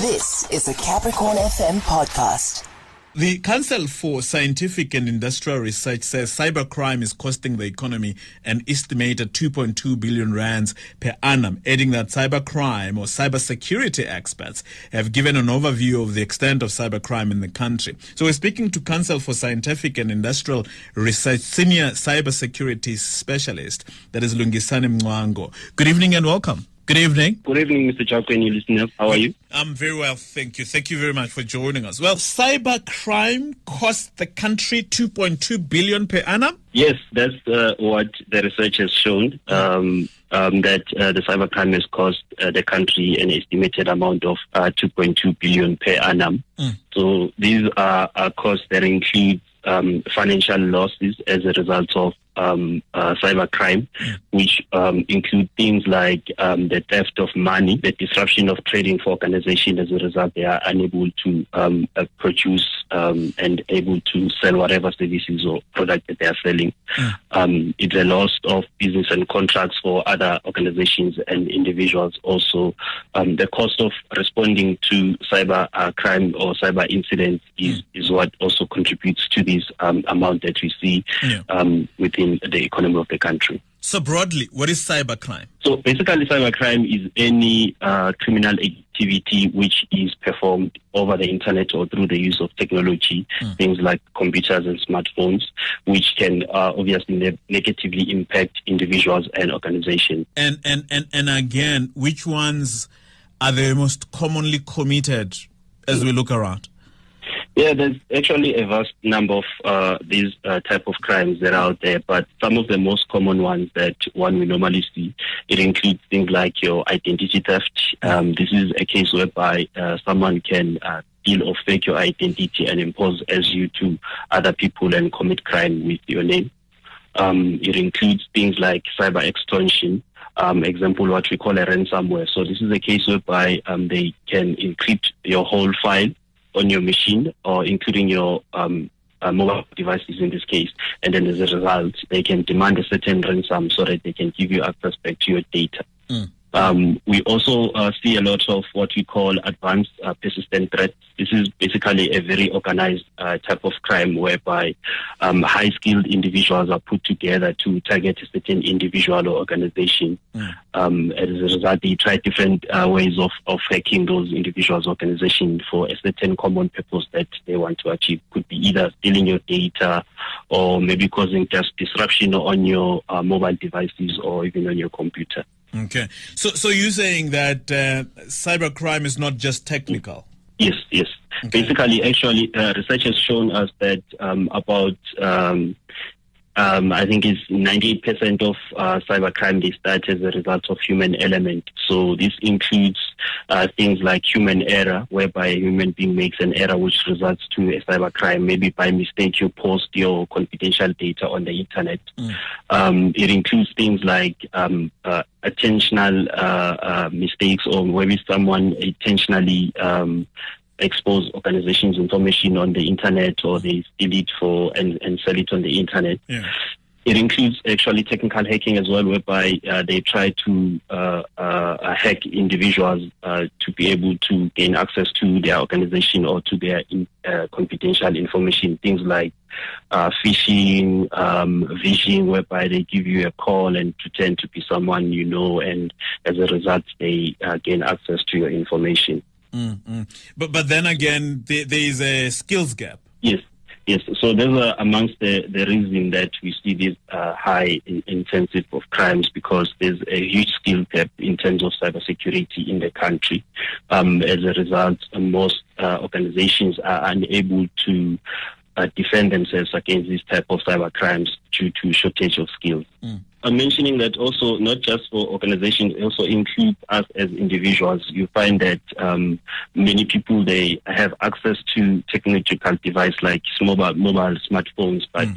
This is a Capricorn FM podcast. The Council for Scientific and Industrial Research says cybercrime is costing the economy an estimated 2.2 billion rands per annum, adding that cybercrime or cybersecurity experts have given an overview of the extent of cybercrime in the country. So we're speaking to Council for Scientific and Industrial Research Senior Cybersecurity Specialist, that is Lungisani Mncwango. Good evening and welcome. Good evening. Good evening, Mr. Chauke and your listeners. How are you? I'm very well, thank you. Thank you very much for joining us. Well, cybercrime costs the country 2.2 billion per annum. Yes, that's uh, what the research has shown. Um, um, that uh, the cybercrime has cost uh, the country an estimated amount of uh, 2.2 billion per annum. Mm. So these are, are costs that include um, financial losses as a result of um, uh, cybercrime, which um, include things like um, the theft of money, the disruption of trading for organizations. As a result, they are unable to um, uh, produce um, and able to sell whatever services or product that they are selling. Um, it's a loss of business and contracts for other organizations and individuals. Also, um, the cost of responding to cyber uh, crime or cyber incidents is, is what also contributes to this um, amount that we see Yeah. um, within the economy of the country. So broadly, what is cybercrime? So basically, cybercrime is any uh, criminal activity which is performed over the internet or through the use of technology, things like computers and smartphones, which can uh, obviously ne- negatively impact individuals and organizations. And and and and again, which ones are the most commonly committed as we look around? Yeah, there's actually a vast number of uh, these uh, type of crimes that are out there, but some of the most common ones that one will normally see, it includes things like your identity theft. Um, this is a case whereby uh, someone can uh, steal or fake your identity and impose as you to other people and commit crime with your name. Um, it includes things like cyber extortion. Um, example, what we call a ransomware. So this is a case whereby um, they can encrypt your whole file on your machine or including your um, uh, mobile devices in this case. And then as a result, they can demand a certain ransom so that they can give you access back to your data. Um, we also uh, see a lot of what we call advanced uh, persistent threats. This is basically a very organized uh, type of crime whereby um, high skilled individuals are put together to target a certain individual or organization. Um, as a result, they try different uh, ways of, of hacking those individuals' or organizations for a certain common purpose that they want to achieve. Could be either stealing your data or maybe causing just disruption on your uh, mobile devices or even on your computer. Okay. So so you're saying that uh, cybercrime is not just technical. Yes, yes. Basically, actually, uh, research has shown us that um, about, um, um, I think it's 98% of uh, cybercrime they start as a result of human element. So this includes uh, things like human error, whereby a human being makes an error which results to a cybercrime. Maybe by mistake you post your confidential data on the internet. Um, it includes things like um, uh, attentional uh, uh, mistakes or maybe someone intentionally um, expose organizations' information on the internet or they steal it for and, and sell it on the internet. Yeah. It includes actually technical hacking as well, whereby uh, they try to uh, uh, hack individuals uh, to be able to gain access to their organization or to their in, uh, confidential information. Things like uh, phishing, um, vishing, whereby they give you a call and pretend to be someone you know, and as a result, they uh, gain access to your information. Mm-mm. But but then again, there, there is a skills gap. Yes, yes. So those are amongst the, the reason that we see this uh, high in, intensive of crimes because there's a huge skill gap in terms of cybersecurity in the country. Um, as a result, most uh, organizations are unable to uh, defend themselves against this type of cyber crimes due to shortage of skills. I'm mentioning that also not just for organizations, it also includes us as individuals. You find that um, many people they have access to technological device like mobile mobile smartphones, but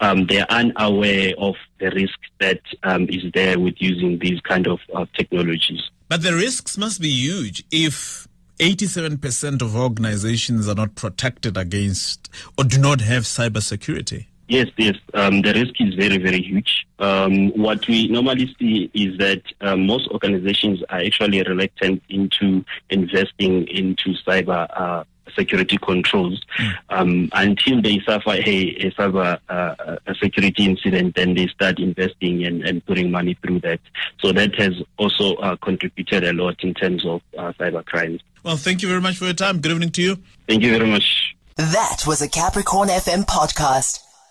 um, they are unaware of the risk that um, is there with using these kind of uh, technologies. But the risks must be huge if 87% of organizations are not protected against or do not have cybersecurity. Yes, yes. Um, the risk is very, very huge. Um, what we normally see is that uh, most organizations are actually reluctant into investing into cyber uh, security controls mm. um, until they suffer a, a cyber uh, a security incident. Then they start investing and, and putting money through that. So that has also uh, contributed a lot in terms of uh, cyber crimes. Well, thank you very much for your time. Good evening to you. Thank you very much. That was a Capricorn FM podcast.